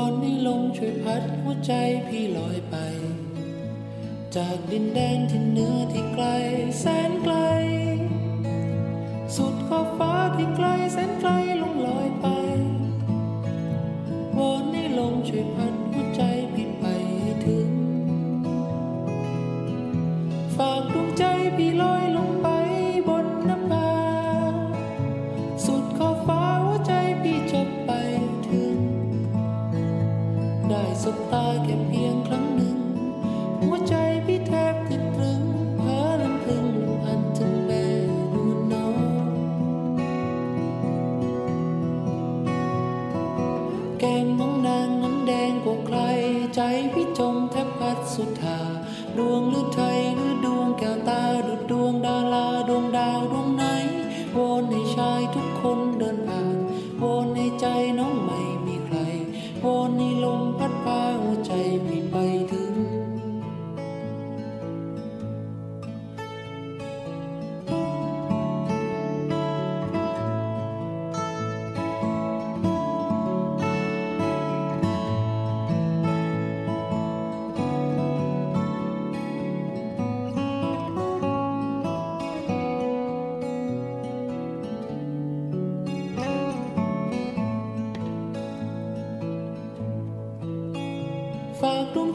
อนให้ลมช่วยพัดหัวใจพี่ลอยไป จากดินแดนที่เหนือที่ไกลแสนไกล สุดขอบฟ้าที่ไกลแสนไกล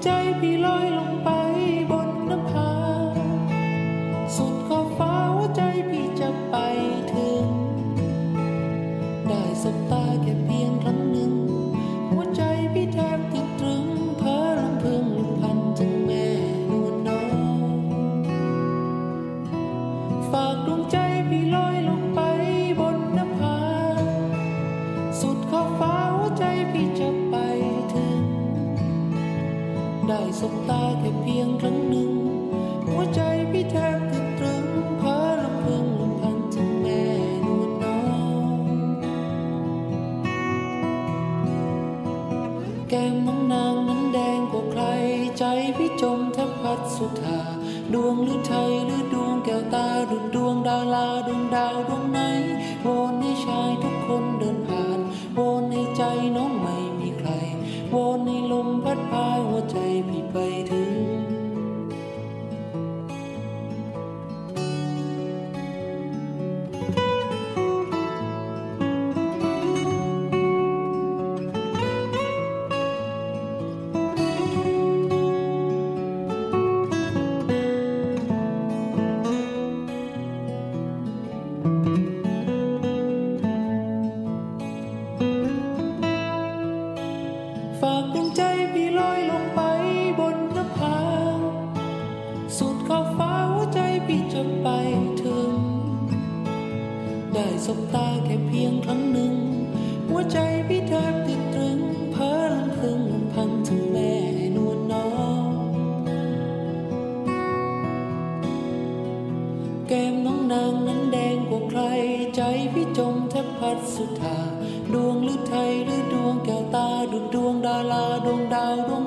ใจพี่ลอยลง ตาแค่เพียงครั้งหนึ่ง หัวใจพี่แทบติดตรึงเพ้อลำพึงลำพันถึงแม่นวลน้อง แก้มน้องนางนั้นแดงกว่าใคร ใจพี่จมแทบพัดสุดาดวงหรือไทยหรือดวงแก้วตาดุดดวงดาราดวงดาวดวงไหน สุดขอบฟ้าหัวใจพี่จะไปถึง ได้สบตาแค่เพียงครั้งหนึ่ง หัวใจพี่แทบติดตรึงเพ้อลำพึงลำพันถึงแม่นวลน้องแก้มน้องนางนั้นแดงกว่าใคร ใจพี่จมแทบพัดสุดาดวงหรือไทยหรือดวงแก้วตาดุดดวงดาราดวงดาวดวง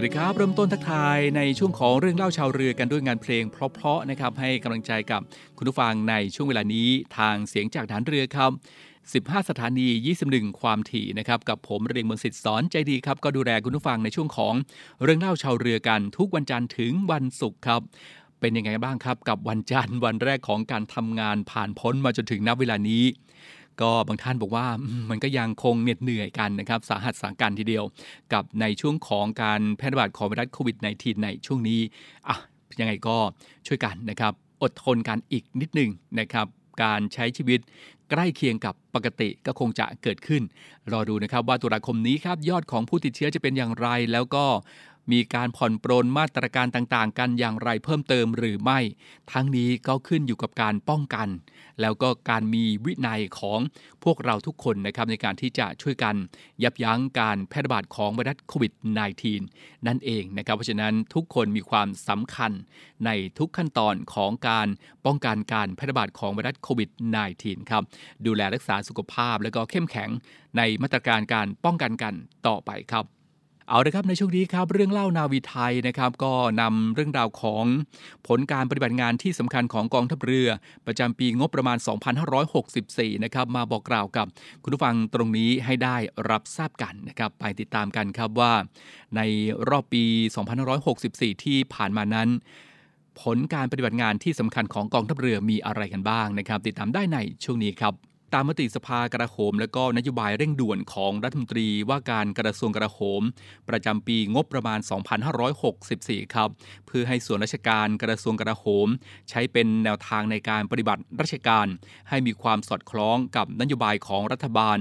วัสดีครับ เริ่มต้นทักทายในช่วงของเรื่องเล่าชาวเรือกันด้วยงานเพลงเพราะๆนะครับให้กำลังใจกับคุณผู้ฟังในช่วงเวลานี้ทางเสียงจากฐานเรือครับ15 สถานี 21 ความถี่นะครับกับผมเรียงมนสิทธิ์สอนใจดีครับ ก็ดูแลคุณผู้ฟังในช่วงของเรื่องเล่าชาวเรือกันทุกวันจันทร์ถึงวันศุกร์ครับเป็นยังไงบ้างครับกับวันจันทร์วันแรกของการทำงานผ่านพ้นมาจนถึงนับเวลานี้ ก็บางท่านบอกว่ามันก็ยังคงเหน็ดเหนื่อยกันนะครับสาหัสสาการทีเดียว กับในช่วงของการแพร่ระบาดของไวรัสโควิด -19 ในช่วงนี้อะยังไงก็ช่วยกันนะครับ อดทนกันอีกนิดหนึ่งนะครับ การใช้ชีวิตใกล้เคียงกับปกติก็คงจะเกิดขึ้น รอดูนะครับว่าตุลาคมนี้ครับยอดของผู้ติดเชื้อจะเป็นอย่างไรแล้วก็ มีการผ่อนปรนมาตรการต่างๆ กันอย่างไรเพิ่มเติมหรือไม่ ทั้งนี้ก็ขึ้นอยู่กับการป้องกัน แล้วก็การมีวินัยของพวกเราทุกคนนะครับในการที่จะช่วยกันยับยั้งการแพร่ระบาดของไวรัสโควิด -19 นั่นเองนะครับ เพราะฉะนั้นทุกคนมีความสำคัญในทุกขั้นตอนของการป้องกันการแพร่ระบาดของไวรัสโควิด -19 ครับ ดูแลรักษาสุขภาพแล้วก็เข้มแข็งในมาตรการการป้องกันกันต่อไปครับ เอาละครับในช่วงนี้ครับเรื่องเล่านาวีไทยนะครับก็นำเรื่องราวของผลการปฏิบัติงานที่สำคัญของกองทัพเรือ ประจำปีงบประมาณ 2564 นะครับมาบอกกล่าวกับคุณผู้ฟังตรงนี้ให้ได้รับทราบกันนะครับไปติดตามกันครับว่า ในรอบปี 2564 ที่ผ่านมานั้นผลการปฏิบัติงานที่สำคัญของกองทัพเรือมีอะไรกันบ้างนะครับ ติดตามได้ในช่วงนี้ครับ ตามมติสภากระโหม และก็นโยบายเร่งด่วนของรัฐมนตรีว่าการกระทรวงกระโหม ประจำปีงบประมาณ 2564 ครับ เพื่อให้ส่วนราชการกระทรวงกระโหม ใช้เป็นแนวทางในการปฏิบัติราชการ ให้มีความสอดคล้องกับนโยบายของรัฐบาล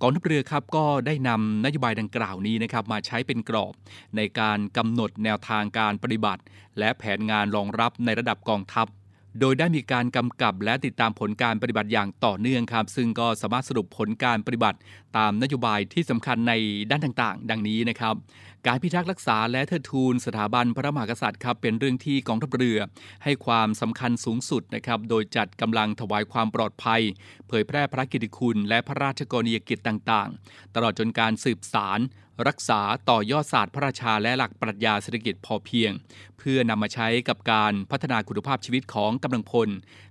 กองทัพเรือครับก็ได้นำนโยบายดังกล่าวนี้นะครับมาใช้เป็นกรอบในการกำหนดแนวทางการปฏิบัติ และแผนงานรองรับในระดับกองทัพ โดยได้มีการกำกับและติดตามผลการปฏิบัติอย่างต่อเนื่องครับ ซึ่งก็สามารถสรุปผลการปฏิบัติ ตามนโยบายที่สำคัญในด้านต่างๆ ดังนี้นะครับ การพิทักษ์รักษาและเทิดทูนสถาบันพระมหากษัตริย์ครับเป็นเรื่องที่กองทัพเรือ ให้ความสำคัญสูงสุดนะครับ โดยจัดกำลังถวายความปลอดภัย เผยแพร่พระกิตติคุณ และพระราชกรณียกิจต่างๆ ตลอดจนการสืบสารรักษาต่อยอดศาสตร์พระราชาและหลักปรัชญาเศรษฐกิจพอเพียง เพื่อนำมาใช้กับการพัฒนาคุณภาพชีวิตของกำลังพล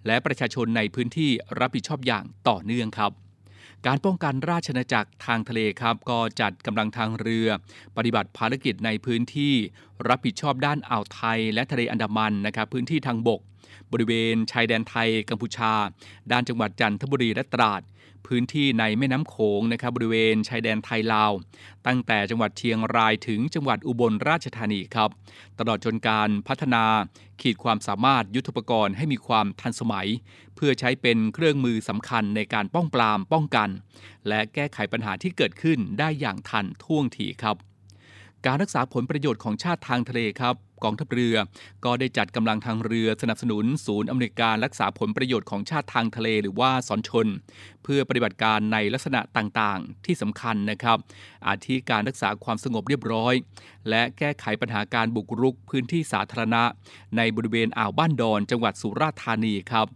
และประชาชนในพื้นที่รับผิดชอบอย่างต่อเนื่องครับการป้องกันราชนาจักรทางทะเลครับ ก็จัดกำลังทางเรือ ปฏิบัติภารกิจในพื้นที่ รับผิดชอบด้านอ่าวไทย และทะเลอันดามันนะครับพื้นที่ทางบก บริเวณชายแดนไทยกัมพูชา ด้านจังหวัดจันทบุรีและตราด พื้นที่ในแม่น้ำโขงนะครับบริเวณชายแดนไทยลาว ตั้งแต่จังหวัดเชียงรายถึงจังหวัดอุบลราชธานีครับ ตลอดจนการพัฒนาขีดความสามารถยุทธปกรณ์ให้มีความทันสมัย เพื่อใช้เป็นเครื่องมือสำคัญในการป้องปรามป้องกัน และแก้ไขปัญหาที่เกิดขึ้นได้อย่างทันท่วงทีครับ การรักษาผลประโยชน์ของชาติทางทะเลครับกองทัพเรือ ก็ได้จัดกำลังทางเรือสนับสนุน ศูนย์อำนวยการรักษาผลประโยชน์ของชาติทางทะเลหรือว่าสอนชนเพื่อปฏิบัติการในลักษณะต่างๆ ที่สำคัญนะครับ อาทิการรักษาความสงบเรียบร้อย และแก้ไขปัญหาการบุกรุกพื้นที่สาธารณะ ในบริเวณอ่าวบ้านดอนจังหวัดสุราษฎร์ธานีครับ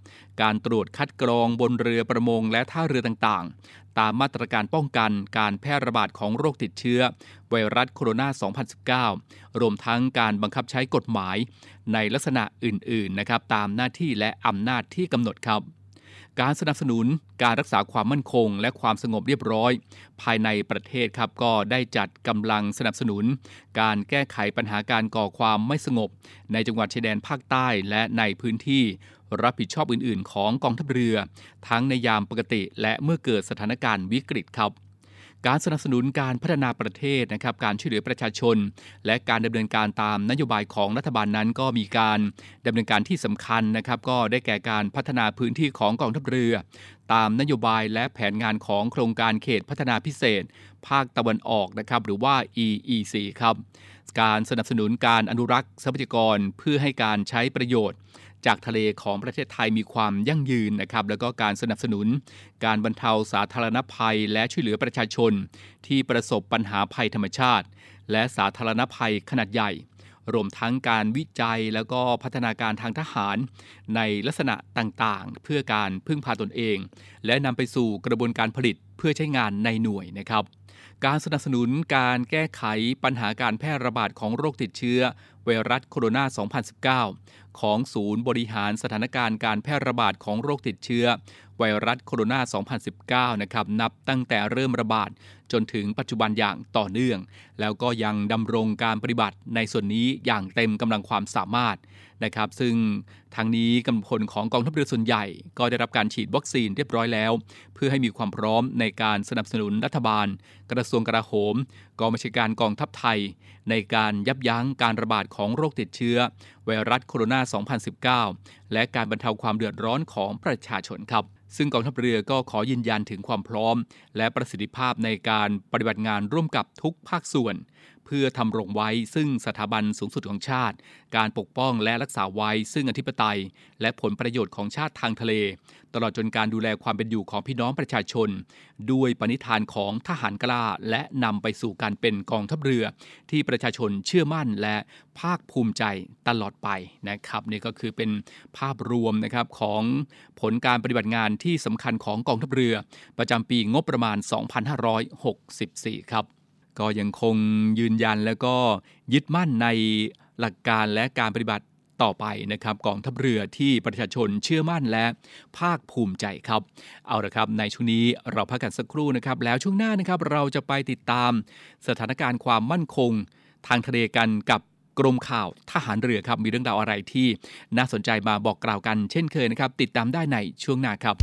การตรวจคัดกรองบนเรือประมงและท่าเรือต่างๆ ตามมาตรการป้องกันการแพร่ระบาดของโรคติดเชื้อ ไวรัสโคโรนา 2019 รวมทั้งการบังคับใช้กฎหมาย ในลักษณะอื่นๆนะครับตามหน้าที่และอำนาจที่กำหนดครับ การสนับสนุนการรักษาความมั่นคง และความสงบเรียบร้อย ภายในประเทศครับก็ได้จัดกำลังสนับสนุน การแก้ไขปัญหาการก่อความไม่สงบ ในจังหวัดชายแดนภาคใต้และในพื้นที่รับผิดชอบอื่น ๆ ของกองทัพเรือ ทั้งในยามปกติและเมื่อเกิดสถานการณ์วิกฤตครับ การสนับสนุนการพัฒนาประเทศนะครับ การช่วยเหลือประชาชน และการดำเนินการตามนโยบายของรัฐบาลนั้น ก็มีการดำเนินการที่สำคัญนะครับ ก็ได้แก่การพัฒนาพื้นที่ของกองทัพเรือ ตามนโยบายและแผนงานของโครงการเขตพัฒนาพิเศษ ภาคตะวันออกนะครับ หรือว่า EEC ครับ การสนับสนุนการอนุรักษ์ทรัพยากรเพื่อให้การใช้ประโยชน์ จากทะเลของประเทศไทยมีความยั่งยืนนะครับแล้วก็การสนับสนุน การบรรเทาสาธารณภัย และช่วยเหลือประชาชน ที่ประสบปัญหาภัยธรรมชาติ และสาธารณภัยขนาดใหญ่ รวมทั้งการวิจัยแล้วก็พัฒนาการทางทหาร ในลักษณะต่างๆ เพื่อการพึ่งพาตนเอง และนำไปสู่กระบวนการผลิตเพื่อใช้งานในหน่วยนะครับ การสนับสนุนการแก้ไขปัญหาการแพร่ระบาดของโรคติดเชื้อ ไวรัสโคโรนา 2019 ของศูนย์บริหารสถานการณ์การแพร่ระบาดของโรคติดเชื้อ ไวรัสโคโรนา 2019 นะครับ นับตั้งแต่เริ่มระบาดจนถึงปัจจุบันอย่างต่อเนื่อง แล้วก็ยังดำรงการปฏิบัติในส่วนนี้อย่างเต็มกำลังความสามารถ นะครับ ซึ่งทางนี้กำลังพลของกองทัพเรือส่วนใหญ่ ก็ได้รับการฉีดวัคซีนเรียบร้อยแล้ว เพื่อให้มีความพร้อมในการสนับสนุนรัฐบาล กระทรวงกลาโหมกองบัญชาการกองทัพไทย ในการยับยั้งการระบาดของโรคติดเชื้อ ไวรัสโคโรนา 2019 และการบรรเทาความเดือดร้อนของประชาชนครับซึ่งกองทัพเรือก็ขอยืนยันถึงความพร้อม และประสิทธิภาพในการปฏิบัติงานร่วมกับทุกภาคส่วน เพื่อทำรงไว้ซึ่งสถาบันสูงสุดของชาติ การปกป้องและรักษาไว้ซึ่งอธิปไตย และผลประโยชน์ของชาติทางทะเล ตลอดจนการดูแลความเป็นอยู่ของพี่น้องประชาชน ด้วยปณิธานของทหารกล้า และนำไปสู่การเป็นกองทัพเรือ ที่ประชาชนเชื่อมั่นและภาคภูมิใจตลอดไปนะครับนี่ก็คือเป็นภาพรวมนะครับของผลการปฏิบัติงานที่สำคัญของกองทัพเรือ ประจำปีงบประมาณ 2564 ครับ ก็ยังคงยืนยันแล้วก็ยึดมั่นในหลักการและการปฏิบัติต่อไปนะครับกองทัพเรือที่ประชาชนเชื่อมั่นและภาคภูมิใจครับ เอาละครับในช่วงนี้เราพักกันสักครู่นะครับ แล้วช่วงหน้านะครับเราจะไปติดตามสถานการณ์ความมั่นคง ทางทะเลกันกับกรมข่าวทหารเรือครับ มีเรื่องราวอะไรที่น่าสนใจมาบอกกล่าวกันเช่นเคยนะครับ ติดตามได้ในช่วงหน้าครับ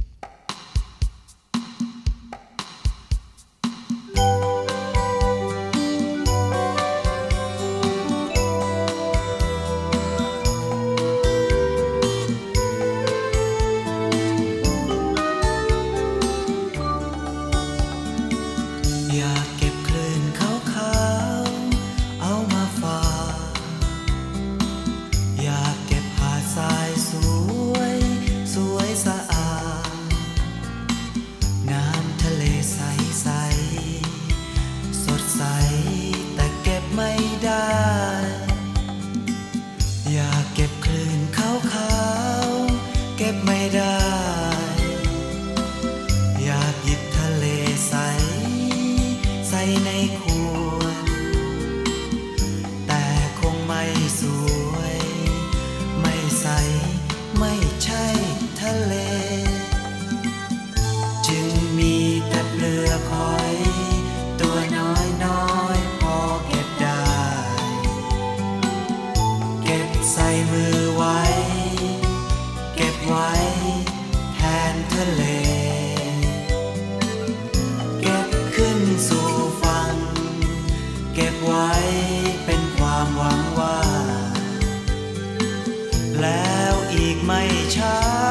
แล้วอีกไม่ช้า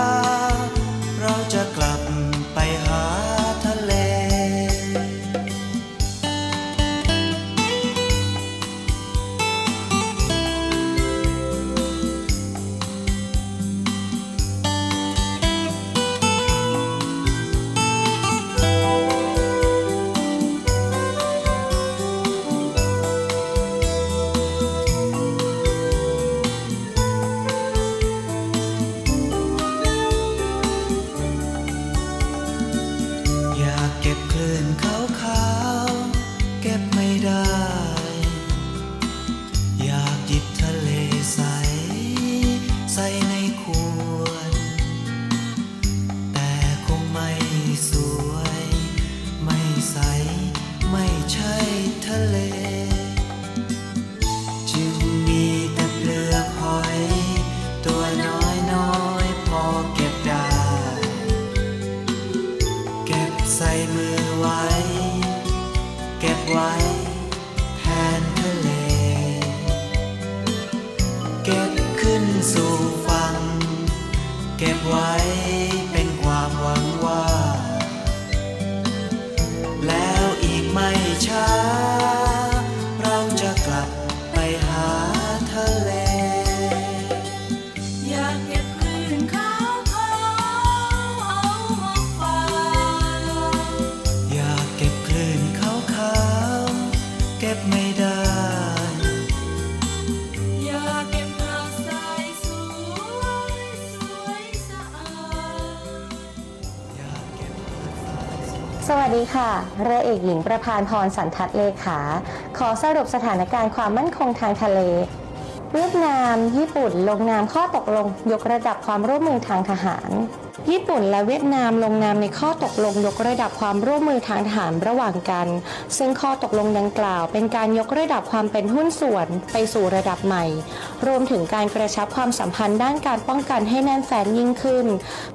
ค่ะ เรือเอกหญิงประพานพรสันทัดเลขา ขอสรุปสถานการณ์ความมั่นคงทางทะเล เวียดนาม ญี่ปุ่น ลงนามข้อตกลง ยกระดับความร่วมมือทางทหารญี่ปุ่นและเวียดนามลงนามในข้อตกลงยกระดับความร่วมมือทางทหารระหว่างกัน ซึ่งข้อตกลงดังกล่าว เป็นการยกระดับความเป็นหุ้นส่วนไปสู่ระดับใหม่ รวมถึงการกระชับความสัมพันธ์ด้านการป้องกันให้แน่นแฟนยิ่งขึ้น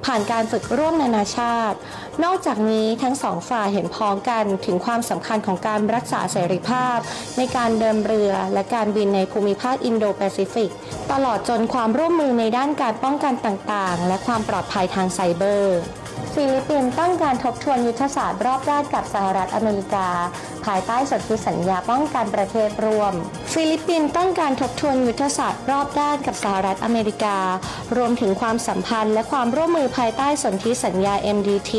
ผ่านการฝึกร่วมนานาชาติ นอกจากนี้ทั้งสองฝ่ายเห็นพ้องกันถึงความสำคัญของการรักษาเสรีภาพ ในการเดินเรือและการบินในภูมิภาคอินโดแปซิฟิก ตลอดจนความร่วมมือในด้านการป้องกันต่างๆ และความปลอดภัยทางไซเบอร์ฟิลิปปินส์ต้องการทบทวนยุทธศาสตร์รอบด้านกับสหรัฐอเมริกา ภายใต้สนธิสัญญาป้องกันประเทศร่วม ฟิลิปปินส์ต้องการทบทวนยุทธศาสตร์รอบด้านกับสหรัฐอเมริกา รวมถึงความสัมพันธ์และความร่วมมือภายใต้สนธิสัญญา MDT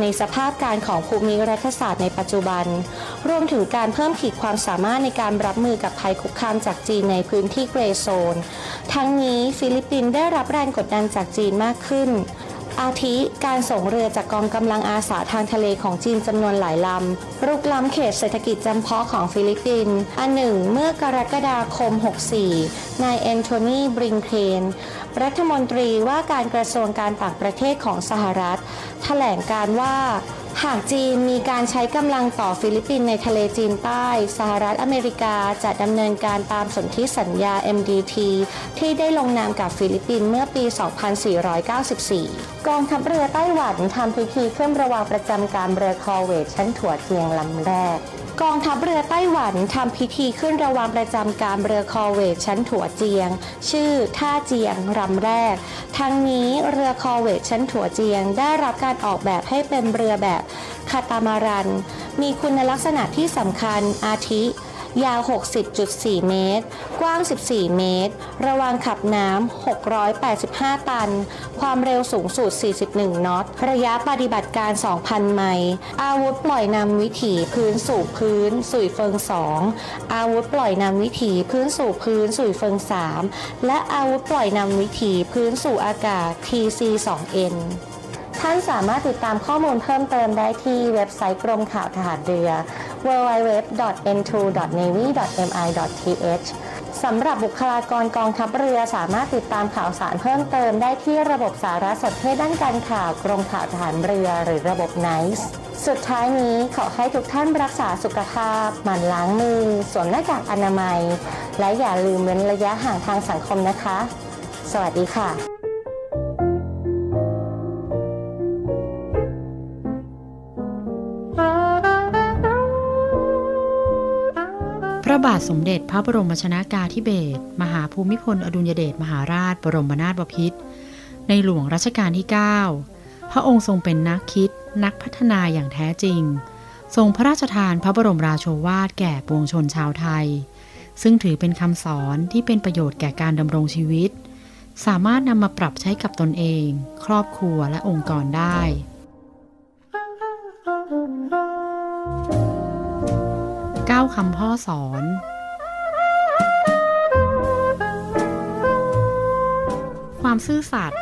ในสภาพการของภูมิรัฐศาสตร์ในปัจจุบัน รวมถึงการเพิ่มขีดความสามารถในการรับมือกับภัยคุกคามจากจีนในพื้นที่ gray zone ทั้งนี้ฟิลิปปินส์ได้รับแรงกดดันจากจีนมากขึ้น อาทิ การส่งเรือจากกองกำลังอาสาทางทะเลของจีนจำนวนหลายลำรุกล้ำเขตเศรษฐกิจจำเพาะของฟิลิปปินส์อันหนึ่ง เมื่อกรกฎาคม 64 นายแอนโทนีบลิงเคนรัฐมนตรีว่าการกระทรวงการต่างประเทศของสหรัฐ แถลงการว่า หากจีนมีการใช้กำลังต่อฟิลิปปินส์ในทะเลจีนใต้ สหรัฐอเมริกาจะดำเนินการตามสนธิสัญญา MDT ที่ได้ลงนามกับฟิลิปปินส์เมื่อปี 2494 กองทัพเรือไต้หวันทำพิธีเคลื่อนระวังประจำการเรือคอร์เวตชั้นถัวเจียงลำแรก กองทัพเรือไต้หวันทำพิธีขึ้นระวังประจำการเรือคอเวทชั้นถั่วเจียง ชื่อท่าเจียงลำแรก ทั้งนี้เรือคอเวทชั้นถั่วเจียง ได้รับการออกแบบให้เป็นเรือแบบคาตามารัน มีคุณลักษณะที่สำคัญอาทิ ยาว 60.4 เมตร กว้าง 14 เมตร ระวางขับน้ำ 685 ตัน ความเร็วสูงสุด 41 น็อต ระยะปฏิบัติการ 2,000 ไมล์ อาวุธปล่อยนำวิถีพื้นสู่พื้น สุยเฟิง 2 อาวุธปล่อยนำวิถีพื้นสู่พื้น สุยเฟิง 3 และอาวุธปล่อยนำวิถีพื้นสู่อากาศ TC2N ท่านสามารถติดตามข้อมูลเพิ่มเติมได้ที่เว็บไซต์กรมข่าวทหารเรือ www.n2.navy.mi.th สำหรับบุคลากรกองทัพเรือสามารถติดตามข่าวสารเพิ่มเติมได้ที่ระบบสารสนเทศด้านการข่าวกรมข่าวทหารเรือหรือระบบ NICE สุดท้ายนี้ขอให้ทุกท่านรักษาสุขภาพ หมั่นล้างมือ สวมหน้ากากอนามัย และอย่าลืมเว้นระยะห่างทางสังคมนะคะ สวัสดีค่ะ ระบาทสมเด็จพระบรมชนากาธิเบศรมหาภูมิพลอดุลยเดชมหาราชบรมนาถบพิตรในหลวงรัชกาลที่ 9 พระองค์ทรงเป็นนักคิดนักพัฒนาอย่างแท้จริง ทรงพระราชทานพระบรมราโชวาทแก่ปวงชนชาวไทย ซึ่งถือเป็นคำสอนที่เป็นประโยชน์แก่การดำรงชีวิต สามารถนำมาปรับใช้กับตนเอง ครอบครัวและองค์กรได้ 9คำพ่อสอนความซื่อสัตย์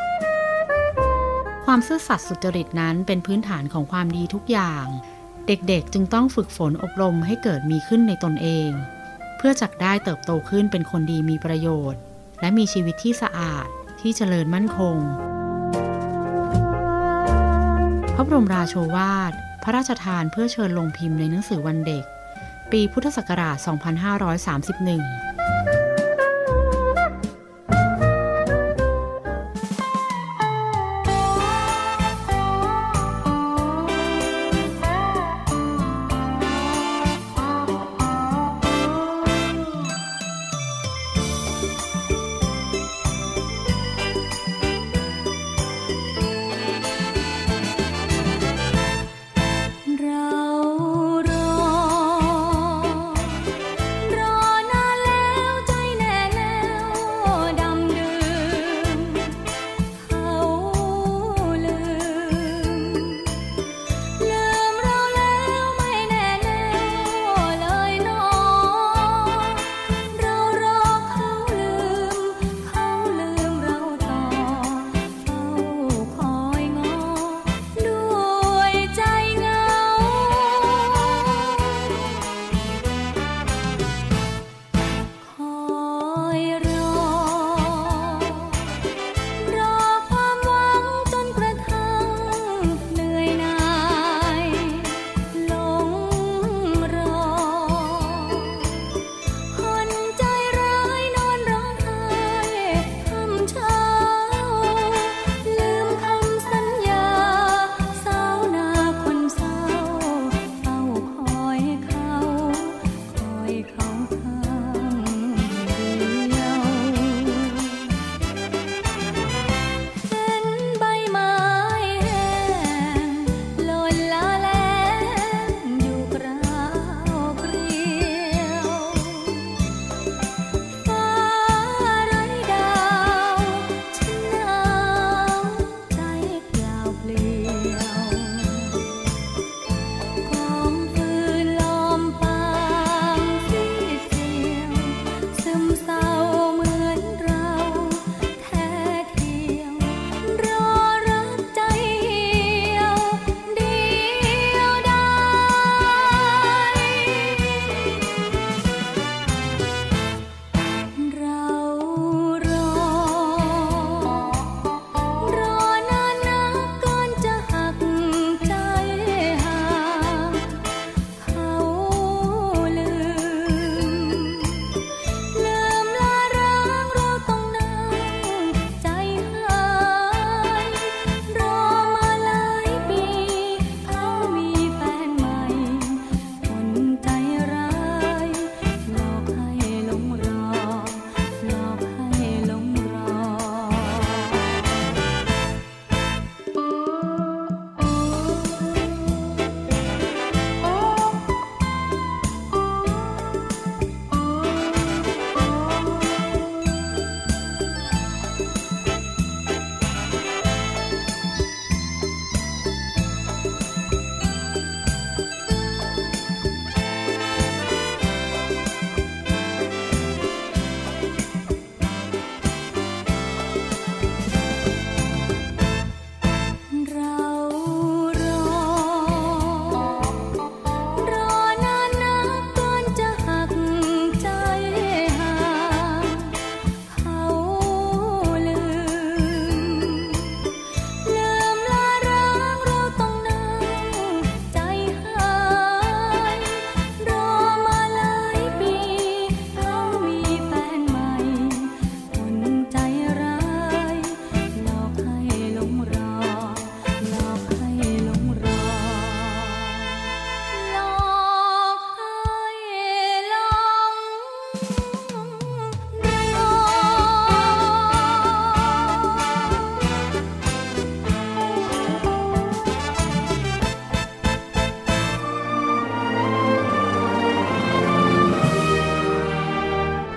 ความซื่อสัตย์สุจริตนั้นเป็นพื้นฐานของความดีทุกอย่าง เด็กๆจึงต้องฝึกฝนอบรมให้เกิดมีขึ้นในตนเอง เพื่อจักได้เติบโตขึ้นเป็นคนดีมีประโยชน์ และมีชีวิตที่สะอาดที่เจริญมั่นคง พระบรมราโชวาท พระราชทานเพื่อเชิญลงพิมพ์ในหนังสือวันเด็ก ปีพุทธศักราช 2531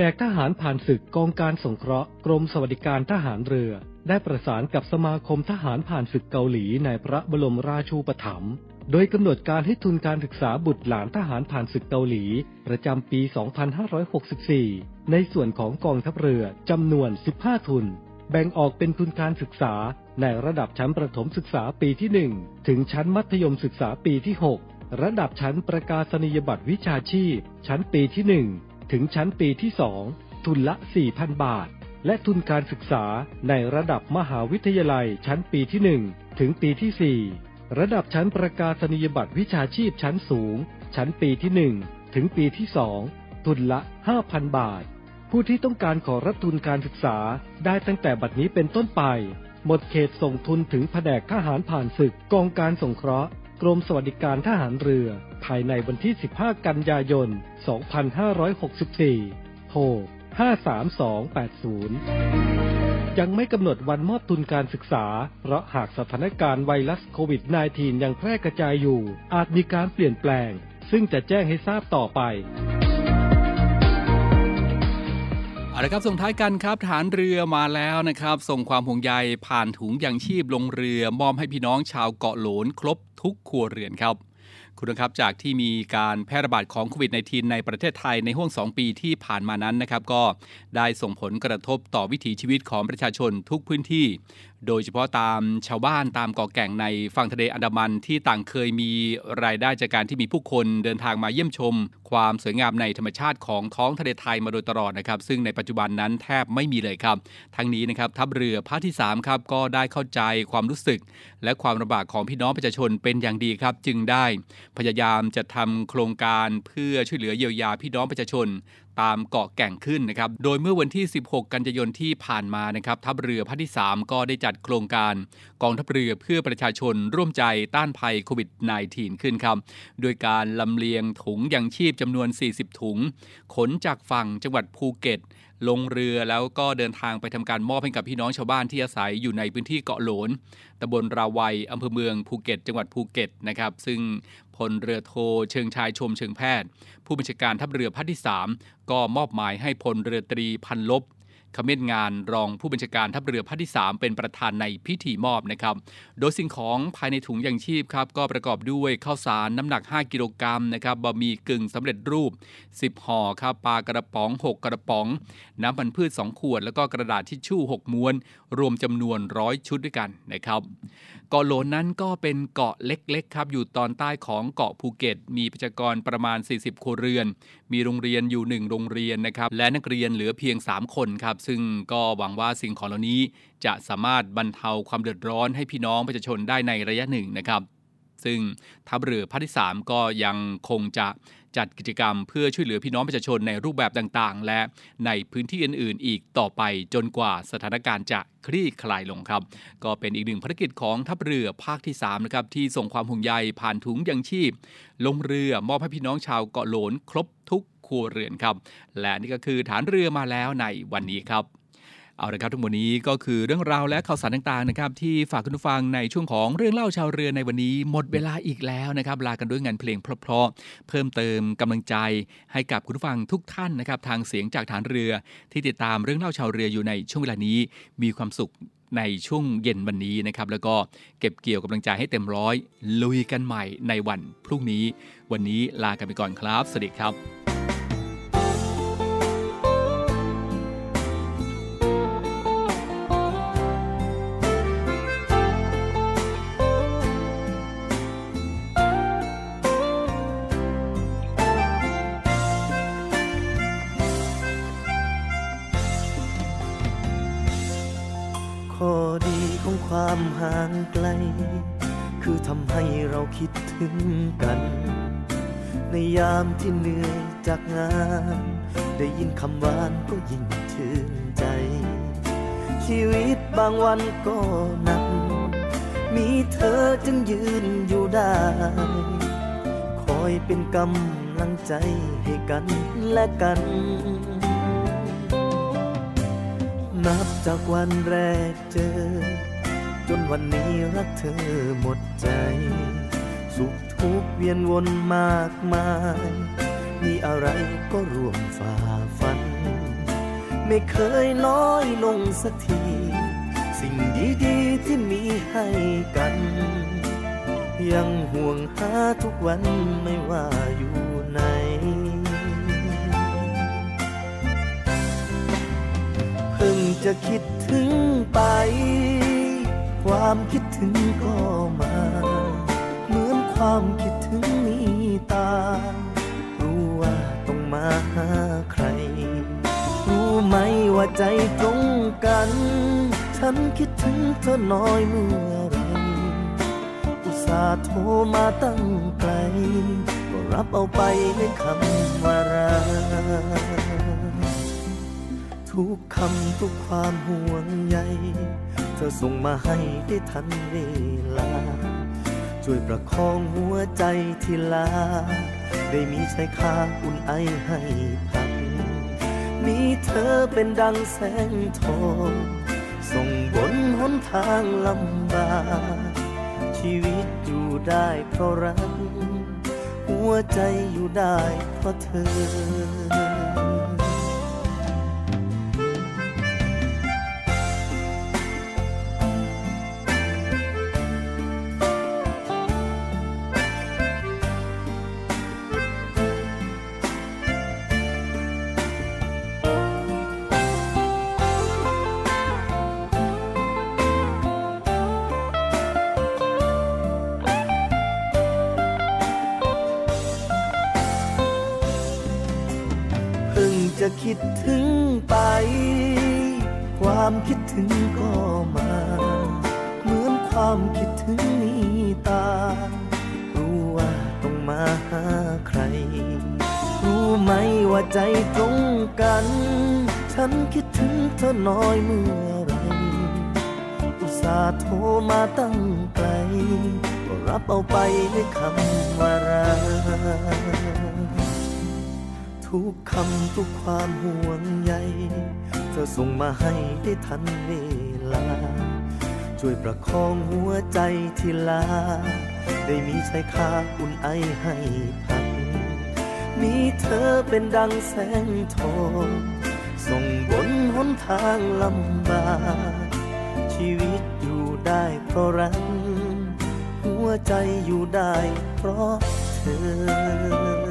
นกทหารผ่านศึกกองการสงเคราะห์กรมสวัสดิการทหารเรือ ได้ประสานกับสมาคมทหารผ่านศึกเกาหลีในพระบรมราชูปถัมภ์โดยกำหนดการให้ทุนการศึกษาบุตรหลานทหารผ่านศึกเกาหลี ประจำปี 2564 ในส่วนของกองทัพเรือจำนวน 15 ทุน แบ่งออกเป็นทุนการศึกษาในระดับชั้นประถมศึกษาปีที่ 1 ถึงชั้นมัธยมศึกษาปีที่ 6 ระดับชั้นประกาศนียบัตรวิชาชีพ ชั้นปีที่ 1 ถึงชั้นปีที่2ทุนละ 4,000 บาท และทุนการศึกษาในระดับมหาวิทยาลัยชั้นปีที่ 1 ถึงปีที่ 4 ระดับชั้นประกาศนียบัตรวิชาชีพชั้นสูง ชั้นปีที่ 1 ถึงปีที่ 2 ทุนละ 5,000 บาท ผู้ที่ต้องการขอรับทุนการศึกษาได้ตั้งแต่บัดนี้เป็นต้นไป หมดเขตส่งทุนถึงแผนกทหารผ่านศึกกองการสงเคราะห์ กรมสวัสดิการทหารเรือ ภายในวันที่ 15 กันยายน 2564 โทร 53280 ยังไม่กำหนดวันมอบทุนการศึกษา เพราะหากสถานการณ์ไวรัสโควิด -19 ยังแพร่กระจายอยู่ อาจมีการเปลี่ยนแปลง ซึ่งจะแจ้งให้ทราบต่อไป เอาละครับส่งท้ายกันครับฐานเรือมาแล้วนะครับ ส่งความห่วงใยผ่านถุงยางชีพลงเรือ มอบให้พี่น้องชาวเกาะโหลนครบทุกครัวเรือนครับ คุณครับจากที่มีการแพร่ระบาดของโควิด -19 ในประเทศไทยในห่วง 2 ปีที่ผ่านมานั้นนะครับ ก็ได้ส่งผลกระทบต่อวิถีชีวิตของประชาชนทุกพื้นที่โดยเฉพาะตามชาวบ้านตามเกาะแก่งในฝั่งทะเลอันดามันที่ต่างเคยมีรายได้จากการที่มีผู้คนเดินทางมาเยี่ยมชม ความสวยงามในธรรมชาติของท้องทะเลไทยมาโดยตลอดนะครับ ซึ่งในปัจจุบันนั้นแทบไม่มีเลยครับ ทั้งนี้นะครับทัพเรือภาคที่3ครับก็ได้เข้าใจความรู้สึก และความลำบากของพี่น้องประชาชนเป็นอย่างดีครับ จึงได้พยายามจะทำโครงการเพื่อช่วยเหลือเยียวยาพี่น้องประชาชน ตามเกาะแก่งขึ้นนะครับ โดยเมื่อวันที่ 16 กันยายนที่ผ่านมานะครับทัพเรือภาคที่ 3 ก็ได้จัดโครงการกองทัพเรือเพื่อประชาชนร่วมใจต้านภัยโควิด -19 ขึ้นครับ โดยการลำเลียงถุงยังชีพจำนวน 40 ถุง ขนจากฝั่งจังหวัดภูเก็ต ลงเรือแล้วก็เดินทางไปทำการมอบให้กับพี่น้องชาวบ้านที่อาศัยอยู่ในพื้นที่เกาะโหลนตำบลราไวย์อำเภอเมืองภูเก็ต จังหวัดภูเก็ตนะครับ ซึ่งพลเรือโทเชิงชายชมเชิงแพทย์ ผู้บัญชาการทัพเรือภาคที่ 3 ก็มอบหมายให้พลเรือตรีพันลบ ขมิ้นงานรองผู้บัญชาการทัพเรือภาคที่ 3 เป็นประธานในพิธีมอบนะครับ โดยสิ่งของภายในถุงยังชีพครับก็ประกอบด้วยข้าวสารน้ำหนัก 5 กิโลกรัมนะครับบะหมี่กึ่งสำเร็จรูป 10 ห่อครับปลากระป๋อง 6 กระป๋อง น้ำมันพืช 2 ขวด แล้วก็กระดาษทิชชู่ 6 ม้วน รวมจำนวนร้อยชุดด้วยกันนะครับเกาะโหลนนั้นก็เป็นเกาะเล็กๆครับอยู่ตอนใต้ของเกาะภูเก็ต มีประชากรประมาณ 40 ครัวเรือน มีโรงเรียนอยู่ 1 โรงเรียนนะครับและนักเรียนเหลือเพียง 3 คนครับซึ่งก็หวังว่าสิ่งของเหล่านี้จะสามารถบรรเทาความเดือดร้อนให้พี่น้องประชาชนได้ในระยะหนึ่งนะครับ ซึ่งทัพเรือภาคที่ 3 ก็ยังคงจะจัดกิจกรรมเพื่อช่วยเหลือพี่น้องประชาชนในรูปแบบต่างๆ และในพื้นที่อื่น ๆ อีกต่อไปจนกว่าสถานการณ์จะคลี่คลายลงครับ ก็เป็นอีกหนึ่งภารกิจของทัพเรือภาคที่3นะครับที่ส่งความห่วงใยผ่านถุงยังชีพ ลงเรือมอบให้พี่น้องชาวเกาะโหลนครบทุกครัวเรือนครับ และนี่ก็คือฐานเรือมาแล้วในวันนี้ครับ เอาละครับทั้งหมดนี้ก็คือเรื่องราวและข่าวสารต่างๆนะครับที่ฝากคุณผู้ฟังในช่วงของเรื่องเล่าชาวเรือในวันนี้ หมดเวลาอีกแล้วนะครับลากันด้วยงานเพลงเพราะๆเพิ่มเติมกำลังใจให้กับคุณผู้ฟังทุกท่านนะครับทางเสียงจากฐานเรือ ที่ติดตามเรื่องเล่าชาวเรืออยู่ในช่วงเวลานี้มีความสุขในช่วงเย็นวันนี้นะครับ แล้วก็เก็บเกี่ยวกำลังใจให้เต็มร้อย ลุยกันใหม่ในวันพรุ่งนี้ วันนี้ลากันไปก่อนครับ สวัสดีครับามห่างไกล คือทำให้เราคิดถึงกัน ในยามที่เหนื่อยจากงาน ได้ยินคำหวานก็ยิ่งชื่นใจ ชีวิตบางวันก็หนัก มีเธอจึงยืนอยู่ได้ คอยเป็นกำลังใจให้กันและกันนับจากวันแรกเจอ จนวันนี้รักเธอหมดใจ สุขทุกเวียนวนมากมาย มีอะไรก็ร่วมฝ่าฟัน ไม่เคยน้อยลงสักที สิ่งดีๆที่มีให้กัน ยังห่วงหาทุกวันไม่ว่าอยู่ไหนเพิ่งจะคิดถึงไป ความคิดถึงก็มา เหมือนความคิดถึงมีตา รู้ว่าต้องมาหาใคร รู้ไหมว่าใจตรงกัน ฉันคิดถึงเธอน้อยเมื่อไร อุตส่าห์โทรมาตั้งไกล ก็รับเอาไปในคำว่ารักทุกคำทุกความห่วงใย เธอส่งมาให้ได้ทันเวลา ช่วยประคองหัวใจที่ลา ได้มีชายคาอุ่นไอให้พัก มีเธอเป็นดังแสงทองส่งบนหนทางลำบากชีวิตอยู่ได้เพราะรัก หัวใจอยู่ได้เพราะเธอ คำว่ารักทุกคำทุกความห่วงใยเธอส่งมาให้ได้ทันเวลา ช่วยประคองหัวใจที่ลา ได้มีชายคาอุ่นไอให้พักมีเธอเป็นดังแสงทองส่งบนหนทางลำบากชีวิตอยู่ได้เพราะรัก วใจอยู่ได้เพราะเธอ